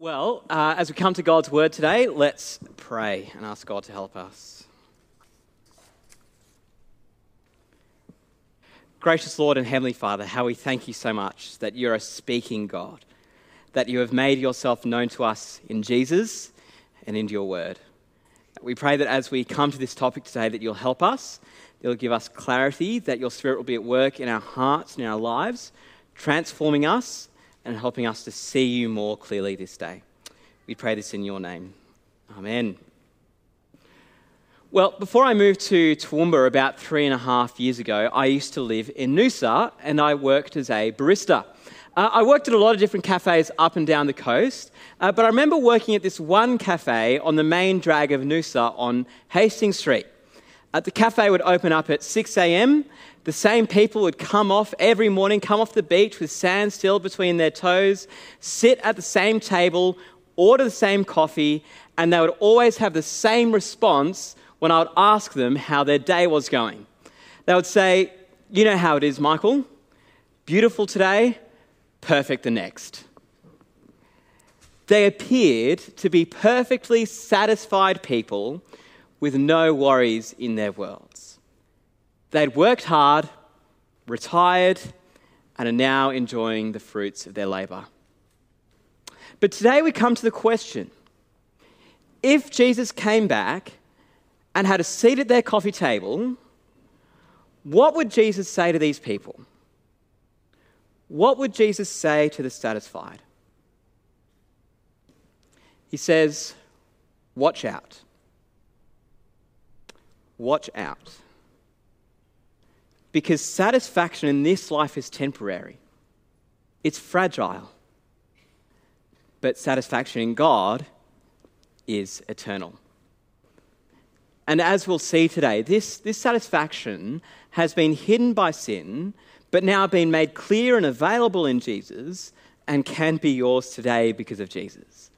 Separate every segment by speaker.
Speaker 1: Well, uh, as we come to God's word today, let's pray and ask God to help us. Gracious Lord and Heavenly Father, how we thank you so much that you're a speaking God, that you have made yourself known to us in Jesus and in your word. We pray that as we come to this topic today, that you'll help us, you'll give us clarity, that your Spirit will be at work in our hearts and our lives, transforming us and helping us to see you more clearly this day. We pray this in your name. Amen. Well, before I moved to Toowoomba about three and a half years ago, I used to live in Noosa and I worked as a barista. Uh, I worked at a lot of different cafes up and down the coast, uh, but I remember working at this one cafe on the main drag of Noosa on Hastings Street. Uh, the cafe would open up at 6 a.m. The same people would come off every morning, come off the beach with sand still between their toes, sit at the same table, order the same coffee, and they would always have the same response when I would ask them how their day was going. They would say, You know how it is, Michael. Beautiful today, perfect the next. They appeared to be perfectly satisfied people with no worries in their worlds. They'd worked hard, retired, and are now enjoying the fruits of their labour. But today we come to the question if Jesus came back and had a seat at their coffee table, what would Jesus say to these people? What would Jesus say to the satisfied? He says, Watch out. Watch out. Because satisfaction in this life is temporary, it's fragile. But satisfaction in God is eternal. And as we'll see today, this, this satisfaction has been hidden by sin, but now been made clear and available in Jesus and can be yours today because of Jesus.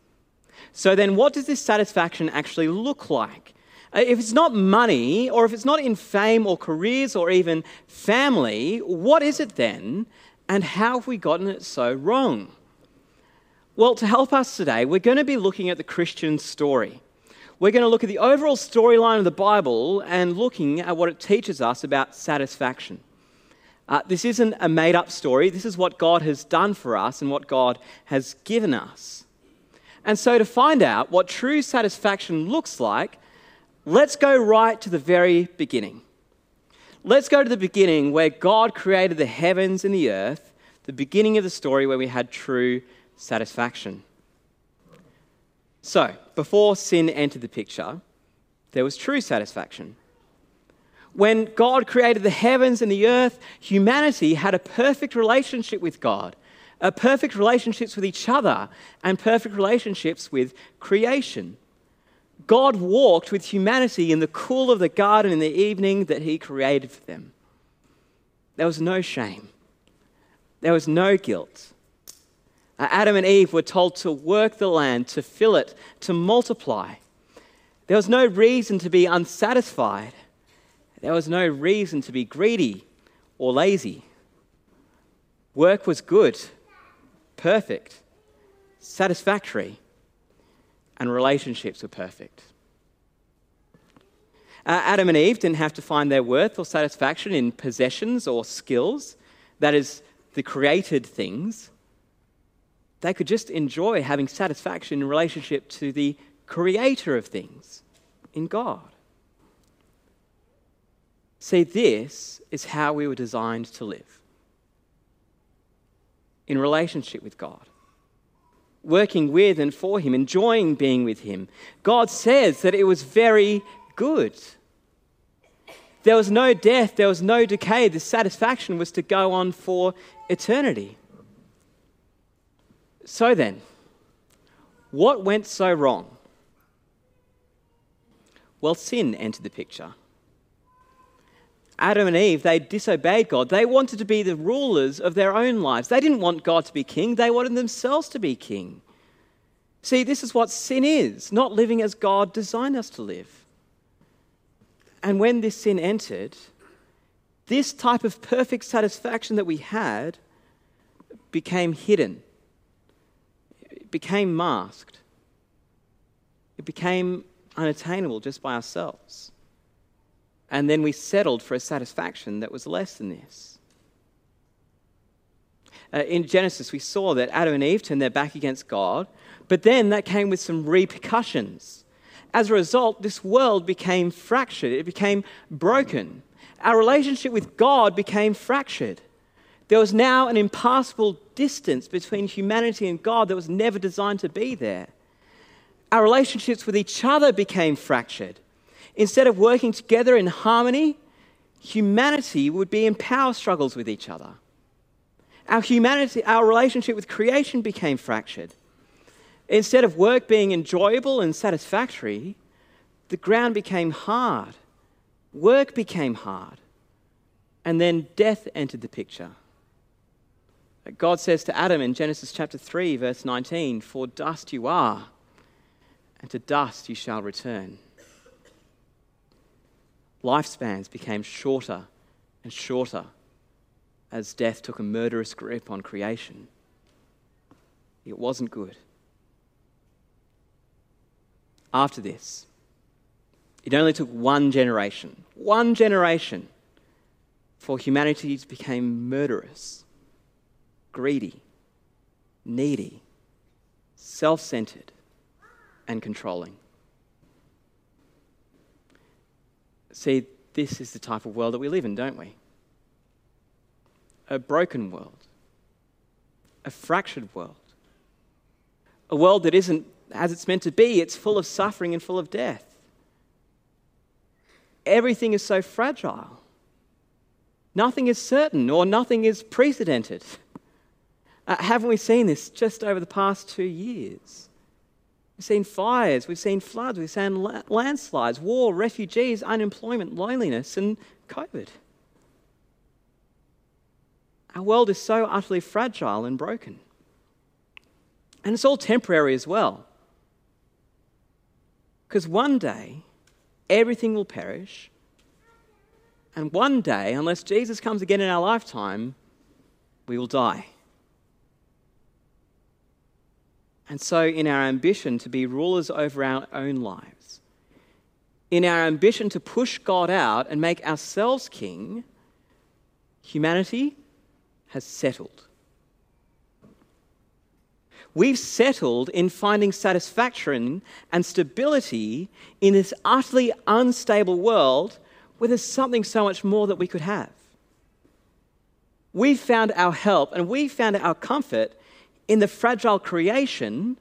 Speaker 1: So, then, what does this satisfaction actually look like? Uh, if it's not money, or if it's not in fame or careers or even family, what is it then? And how have we gotten it so wrong? Well, to help us today, we're going to be looking at the Christian story. We're going to look at the overall storyline of the Bible and looking at what it teaches us about satisfaction. Uh, this isn't a made up story. This is what God has done for us and what God has given us. And so, to find out what true satisfaction looks like, let's go right to the very beginning. Let's go to the beginning where God created the heavens and the earth, the beginning of the story where we had true satisfaction. So, before sin entered the picture, there was true satisfaction. When God created the heavens and the earth, humanity had a perfect relationship with God, a perfect relationships with each other, and perfect relationships with creation. God walked with humanity in the cool of the garden in the evening that He created for them. There was no shame, there was no guilt. Adam and Eve were told to work the land, to fill it, to multiply. There was no reason to be unsatisfied. There was no reason to be greedy or lazy. Work was good, perfect, satisfactory, and relationships were perfect. Uh, Adam and Eve didn't have to find their worth or satisfaction in possessions or skills, that is, the created things they could just enjoy having satisfaction in relationship to the creator of things, in God. See, this is how we were designed to live in relationship with God, working with and for Him, enjoying being with Him. God says that it was very good. There was no death, there was no decay. The satisfaction was to go on for eternity. So then, what went so wrong? Well, sin entered the picture. Adam and Eve, they disobeyed God. They wanted to be the rulers of their own lives. They didn't want God to be king, they wanted themselves to be king. See, this is what sin is not living as God designed us to live. And when this sin entered, this type of perfect satisfaction that we had became hidden it became masked. It became unattainable just by ourselves. And then we settled for a satisfaction that was less than this. Uh, in Genesis, we saw that Adam and Eve turned their back against God, but then that came with some repercussions. As a result, this world became fractured, it became broken. Our relationship with God became fractured. There was now an impassable distance between humanity and God that was never designed to be there. Our relationships with each other became fractured. Instead of working together in harmony, humanity would be in power struggles with each other. Our humanity, our relationship with creation became fractured. Instead of work being enjoyable and satisfactory, the ground became hard. Work became hard. And then death entered the picture. God says to Adam in Genesis chapter 3, verse 19, For dust you are, and to dust you shall return. Lifespans became shorter and shorter as death took a murderous grip on creation. It wasn't good. After this, it only took one generation, one generation, for humanity to become murderous, greedy, needy, self centered, and controlling. See, this is the type of world that we live in, don't we? A broken world, a fractured world, a world that isn't as it's meant to be, it's full of suffering and full of death. Everything is so fragile. Nothing is certain or nothing is precedented. Uh, haven't we seen this just over the past two years? We've seen fires, we've seen floods, we've seen landslides, war, refugees, unemployment, loneliness, and COVID. Our world is so utterly fragile and broken. And it's all temporary as well. Because one day, everything will perish. And one day, unless Jesus comes again in our lifetime, we will die. And so, in our ambition to be rulers over our own lives, in our ambition to push God out and make ourselves king, humanity has settled. We've settled in finding satisfaction and stability in this utterly unstable world where there's something so much more that we could have. We've found our help and we've found our comfort in the fragile creation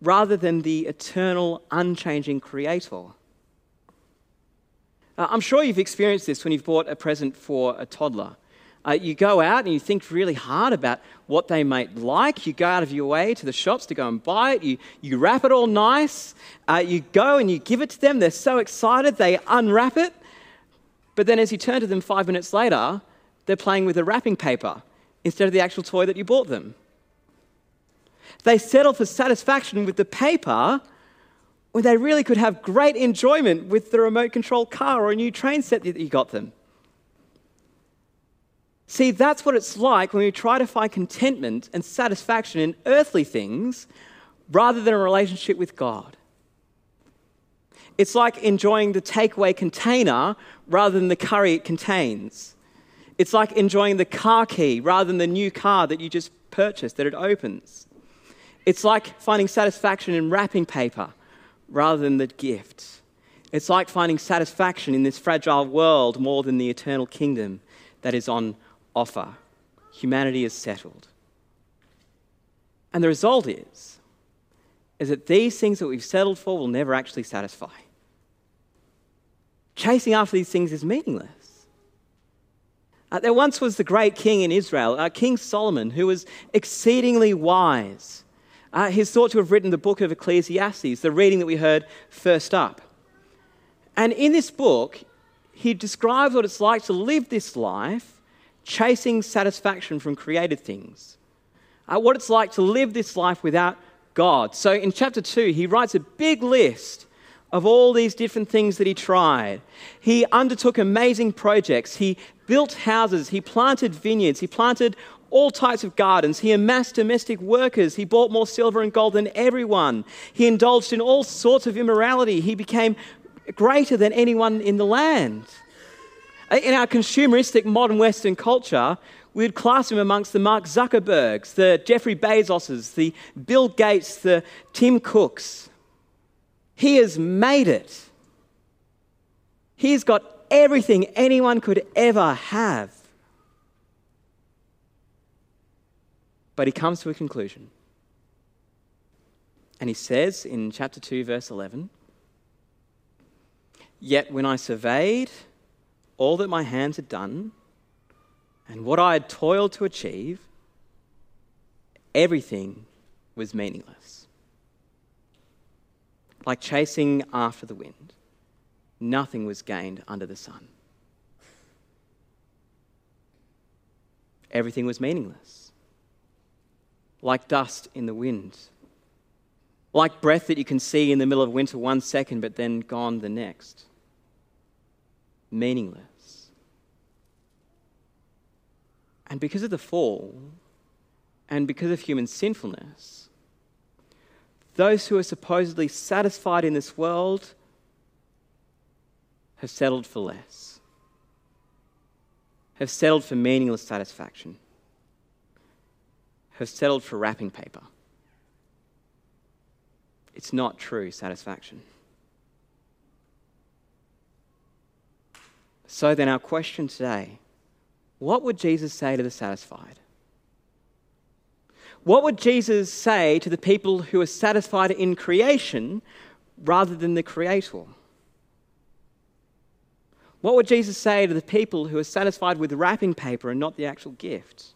Speaker 1: rather than the eternal, unchanging creator. Uh, I'm sure you've experienced this when you've bought a present for a toddler. Uh, you go out and you think really hard about what they might like. You go out of your way to the shops to go and buy it. You, you wrap it all nice. Uh, you go and you give it to them. They're so excited. They unwrap it. But then as you turn to them five minutes later, they're playing with the wrapping paper instead of the actual toy that you bought them. They settle for satisfaction with the paper when they really could have great enjoyment with the remote control car or a new train set that you got them. See, that's what it's like when we try to find contentment and satisfaction in earthly things rather than a relationship with God. It's like enjoying the takeaway container rather than the curry it contains. It's like enjoying the car key rather than the new car that you just purchased that it opens. It's like finding satisfaction in wrapping paper rather than the gift. It's like finding satisfaction in this fragile world more than the eternal kingdom that is on offer. Humanity is settled. And the result is, is that these things that we've settled for will never actually satisfy. Chasing after these things is meaningless. Uh, there once was the great king in Israel, uh, King Solomon, who was exceedingly wise. Uh, he's thought to have written the book of Ecclesiastes, the reading that we heard first up. And in this book, he describes what it's like to live this life chasing satisfaction from created things, uh, what it's like to live this life without God. So in chapter 2, he writes a big list of all these different things that he tried. He undertook amazing projects. He built houses. He planted vineyards. He planted all types of gardens. He amassed domestic workers. He bought more silver and gold than everyone. He indulged in all sorts of immorality. He became greater than anyone in the land. In our consumeristic modern Western culture, we would class him amongst the Mark Zuckerbergs, the Jeffrey Bezoses, the Bill Gates, the Tim Cooks. He has made it. He's got everything anyone could ever have. But he comes to a conclusion. And he says in chapter 2, verse 11 Yet when I surveyed all that my hands had done and what I had toiled to achieve, everything was meaningless. Like chasing after the wind, nothing was gained under the sun. Everything was meaningless. Like dust in the wind. Like breath that you can see in the middle of winter one second, but then gone the next meaningless. And because of the fall, and because of human sinfulness, those who are supposedly satisfied in this world have settled for less, have settled for meaningless satisfaction, have settled for wrapping paper. It's not true satisfaction. So then, our question today what would Jesus say to the satisfied? What would Jesus say to the people who are satisfied in creation rather than the Creator? What would Jesus say to the people who are satisfied with wrapping paper and not the actual gift?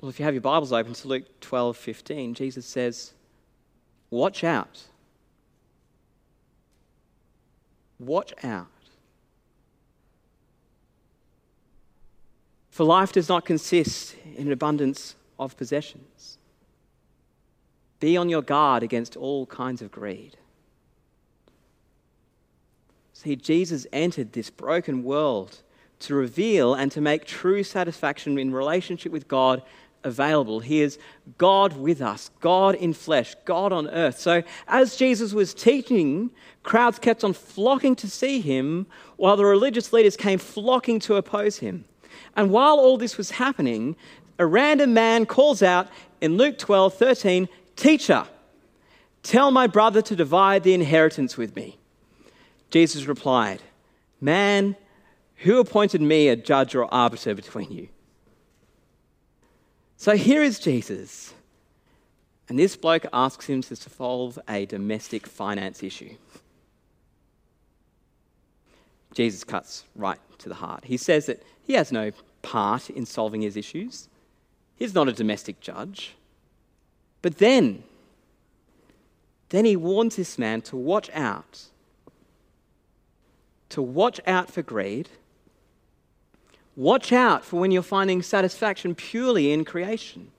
Speaker 1: Well, if you have your Bibles open to Luke 12 15, Jesus says, Watch out Watch out. For life does not consist in an abundance of possessions. Be on your guard against all kinds of greed. See, Jesus entered this broken world to reveal and to make true satisfaction in relationship with God available. He is God with us, God in flesh, God on earth. So, as Jesus was teaching, crowds kept on flocking to see him, while the religious leaders came flocking to oppose him. And while all this was happening, a random man calls out in Luke 12 13, Teacher, tell my brother to divide the inheritance with me. Jesus replied, Man, who appointed me a judge or arbiter between you? So here is Jesus. And this bloke asks him to solve a domestic finance issue. Jesus cuts right to the heart. He says that he has no part in solving his issues. He's not a domestic judge. But then, then he warns this man to watch out. To watch out for greed Watch out for when you're finding satisfaction purely in creation.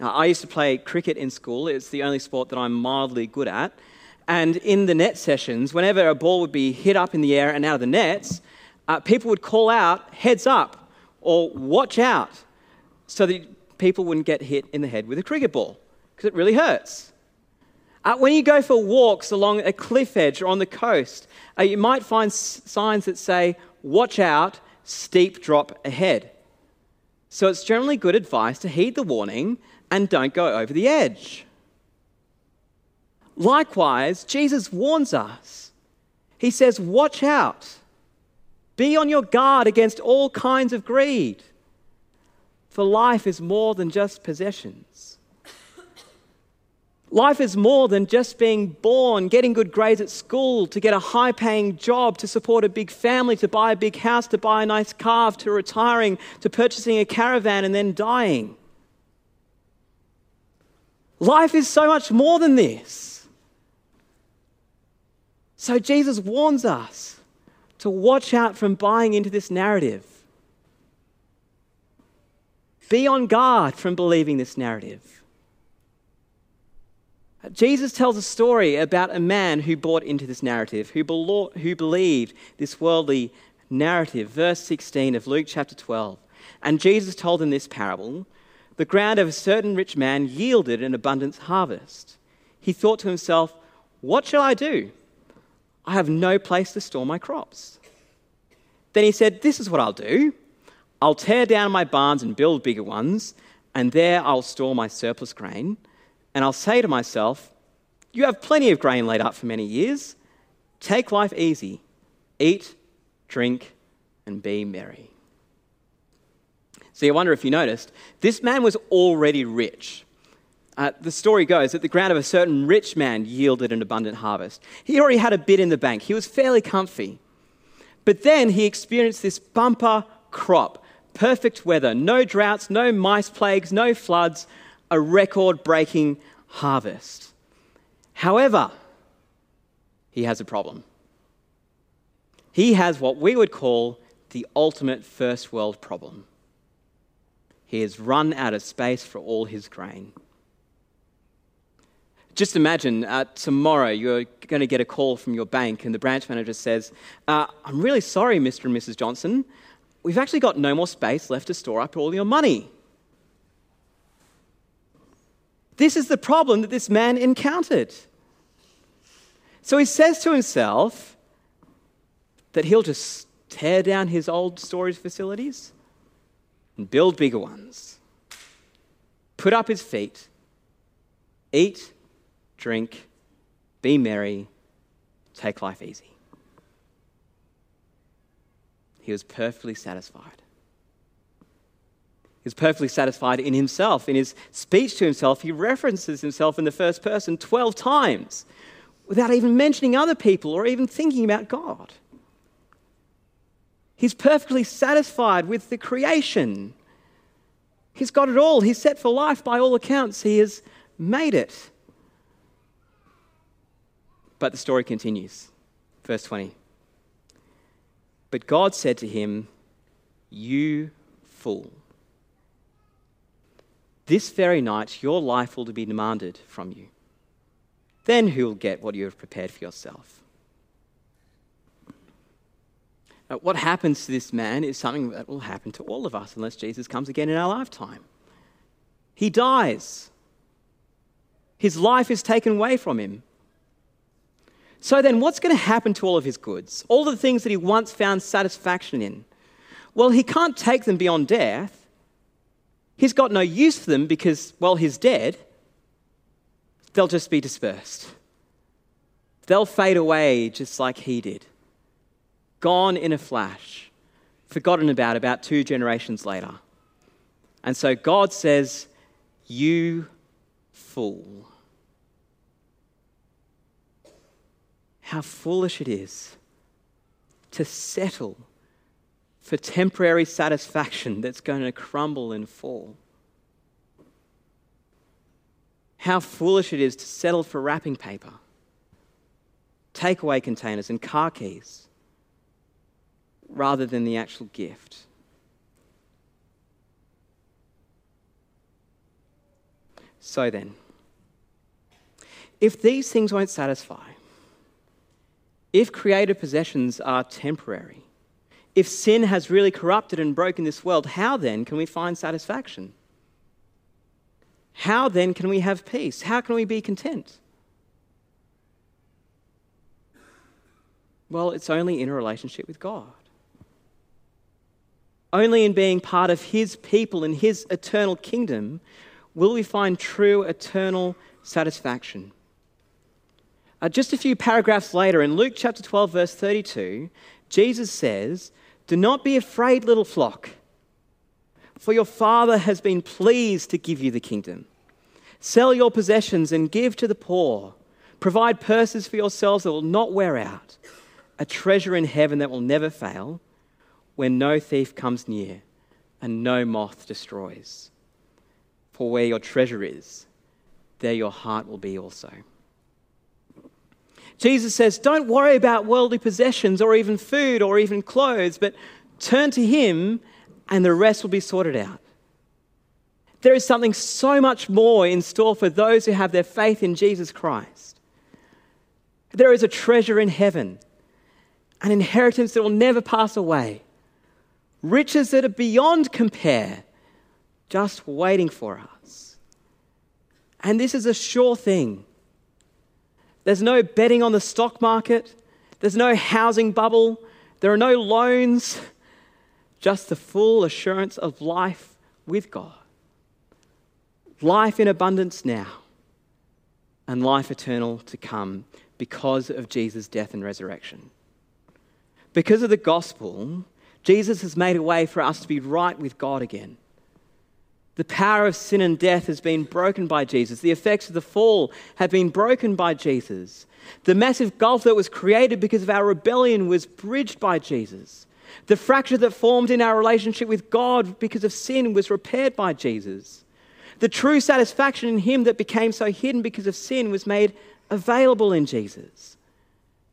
Speaker 1: Now, I used to play cricket in school, it's the only sport that I'm mildly good at. And in the net sessions, whenever a ball would be hit up in the air and out of the nets, uh, people would call out, heads up, or watch out, so that people wouldn't get hit in the head with a cricket ball, because it really hurts. Uh, when you go for walks along a cliff edge or on the coast, uh, you might find s- signs that say, watch out, steep drop ahead. So it's generally good advice to heed the warning and don't go over the edge. Likewise, Jesus warns us. He says, Watch out. Be on your guard against all kinds of greed. For life is more than just possessions. Life is more than just being born, getting good grades at school, to get a high paying job, to support a big family, to buy a big house, to buy a nice car, to retiring, to purchasing a caravan and then dying. Life is so much more than this. So Jesus warns us to watch out from buying into this narrative. Be on guard from believing this narrative. Jesus tells a story about a man who bought into this narrative, who, who believed this worldly narrative, verse 16 of Luke chapter 12. And Jesus told them this parable The ground of a certain rich man yielded an abundant harvest. He thought to himself, What shall I do? I have no place to store my crops. Then he said, This is what I'll do I'll tear down my barns and build bigger ones, and there I'll store my surplus grain. And I'll say to myself, You have plenty of grain laid up for many years. Take life easy, eat, drink, and be merry. See, I wonder if you noticed, this man was already rich. Uh, the story goes that the ground of a certain rich man yielded an abundant harvest. He already had a bit in the bank, he was fairly comfy. But then he experienced this bumper crop perfect weather, no droughts, no mice plagues, no floods, a record breaking harvest. However, he has a problem. He has what we would call the ultimate first world problem. He has run out of space for all his grain. Just imagine uh, tomorrow you're going to get a call from your bank, and the branch manager says, uh, I'm really sorry, Mr. and Mrs. Johnson. We've actually got no more space left to store up all your money. This is the problem that this man encountered. So he says to himself, that he'll just tear down his old storage facilities and build bigger ones, put up his feet, eat, drink, be merry, take life easy. He was perfectly satisfied. Was perfectly satisfied in himself. In his speech to himself, he references himself in the first person 12 times without even mentioning other people or even thinking about God. He's perfectly satisfied with the creation. He's got it all. He's set for life by all accounts. He has made it. But the story continues. Verse 20. But God said to him, You fool. This very night your life will be demanded from you. Then who will get what you have prepared for yourself? Uh, what happens to this man is something that will happen to all of us unless Jesus comes again in our lifetime. He dies, his life is taken away from him. So then, what's going to happen to all of his goods? All the things that he once found satisfaction in? Well, he can't take them beyond death. He's got no use for them because, well, he's dead. They'll just be dispersed. They'll fade away just like he did gone in a flash, forgotten about about two generations later. And so God says, You fool. How foolish it is to settle for temporary satisfaction that's going to crumble and fall. How foolish it is to settle for wrapping paper, takeaway containers, and car keys rather than the actual gift. So then, if these things won't satisfy, if created possessions are temporary, if sin has really corrupted and broken this world, how then can we find satisfaction? How then can we have peace? How can we be content? Well, it's only in a relationship with God. Only in being part of His people in His eternal kingdom will we find true eternal satisfaction. Uh, just a few paragraphs later, in Luke chapter 12, verse 32, Jesus says, Do not be afraid, little flock, for your Father has been pleased to give you the kingdom. Sell your possessions and give to the poor. Provide purses for yourselves that will not wear out, a treasure in heaven that will never fail where no thief comes near and no moth destroys. For where your treasure is, there your heart will be also. Jesus says, Don't worry about worldly possessions or even food or even clothes, but turn to Him and the rest will be sorted out. There is something so much more in store for those who have their faith in Jesus Christ. There is a treasure in heaven an inheritance that will never pass away, riches that are beyond compare, just waiting for us. And this is a sure thing. There's no betting on the stock market, there's no housing bubble, there are no loans, just the full assurance of life with God. Life in abundance now, and life eternal to come because of Jesus' death and resurrection. Because of the gospel, Jesus has made a way for us to be right with God again. The power of sin and death has been broken by Jesus. The effects of the fall have been broken by Jesus. The massive gulf that was created because of our rebellion was bridged by Jesus. The fracture that formed in our relationship with God because of sin was repaired by Jesus. The true satisfaction in Him that became so hidden because of sin was made available in Jesus.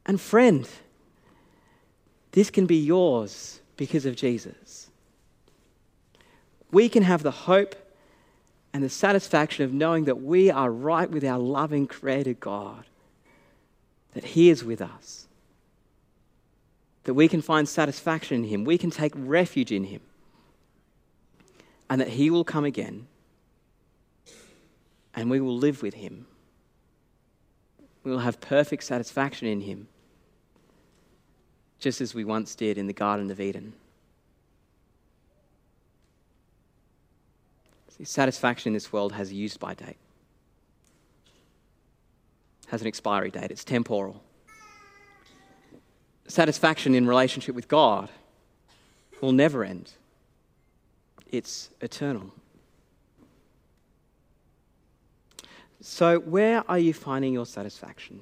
Speaker 1: And friend, this can be yours because of Jesus. We can have the hope and the satisfaction of knowing that we are right with our loving Creator God, that He is with us, that we can find satisfaction in Him, we can take refuge in Him, and that He will come again and we will live with Him. We will have perfect satisfaction in Him, just as we once did in the Garden of Eden. See, satisfaction in this world has a use by date, has an expiry date, it's temporal. Satisfaction in relationship with God will never end, it's eternal. So, where are you finding your satisfaction?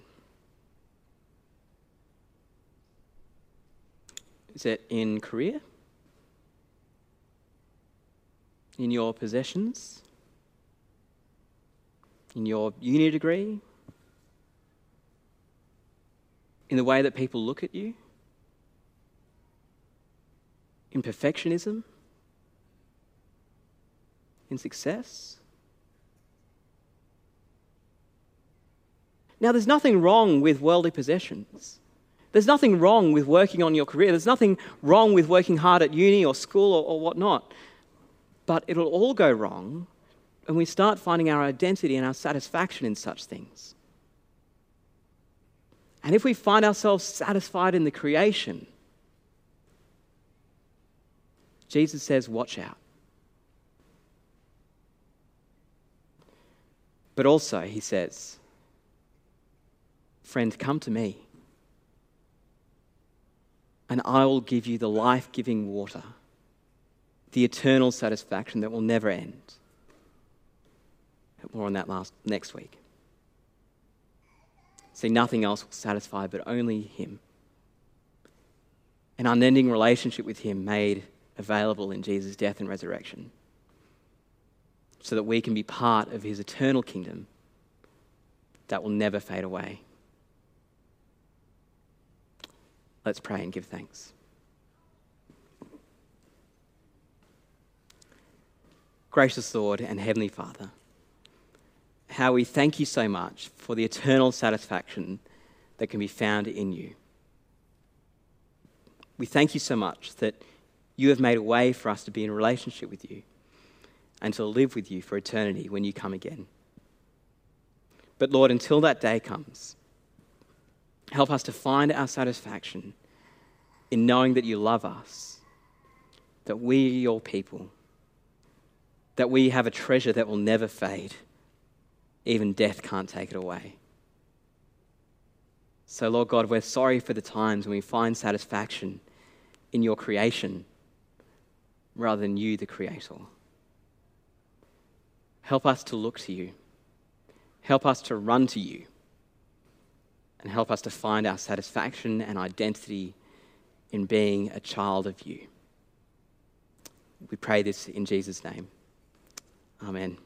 Speaker 1: Is it in career? In your possessions? In your uni degree? In the way that people look at you? In perfectionism? In success? Now, there's nothing wrong with worldly possessions. There's nothing wrong with working on your career. There's nothing wrong with working hard at uni or school or, or whatnot. But it'll all go wrong when we start finding our identity and our satisfaction in such things. And if we find ourselves satisfied in the creation, Jesus says, watch out. But also, he says, Friend, come to me, and I will give you the life giving water, the eternal satisfaction that will never end. More on that last, next week. See, nothing else will satisfy but only Him. An unending relationship with Him made available in Jesus' death and resurrection, so that we can be part of His eternal kingdom that will never fade away. Let's pray and give thanks. Gracious Lord and Heavenly Father, how we thank you so much for the eternal satisfaction that can be found in you. We thank you so much that you have made a way for us to be in relationship with you and to live with you for eternity when you come again. But Lord, until that day comes, Help us to find our satisfaction in knowing that you love us, that we are your people, that we have a treasure that will never fade. Even death can't take it away. So, Lord God, we're sorry for the times when we find satisfaction in your creation rather than you, the Creator. Help us to look to you. Help us to run to you and help us to find our satisfaction and identity in being a child of you. We pray this in Jesus' name. Amen.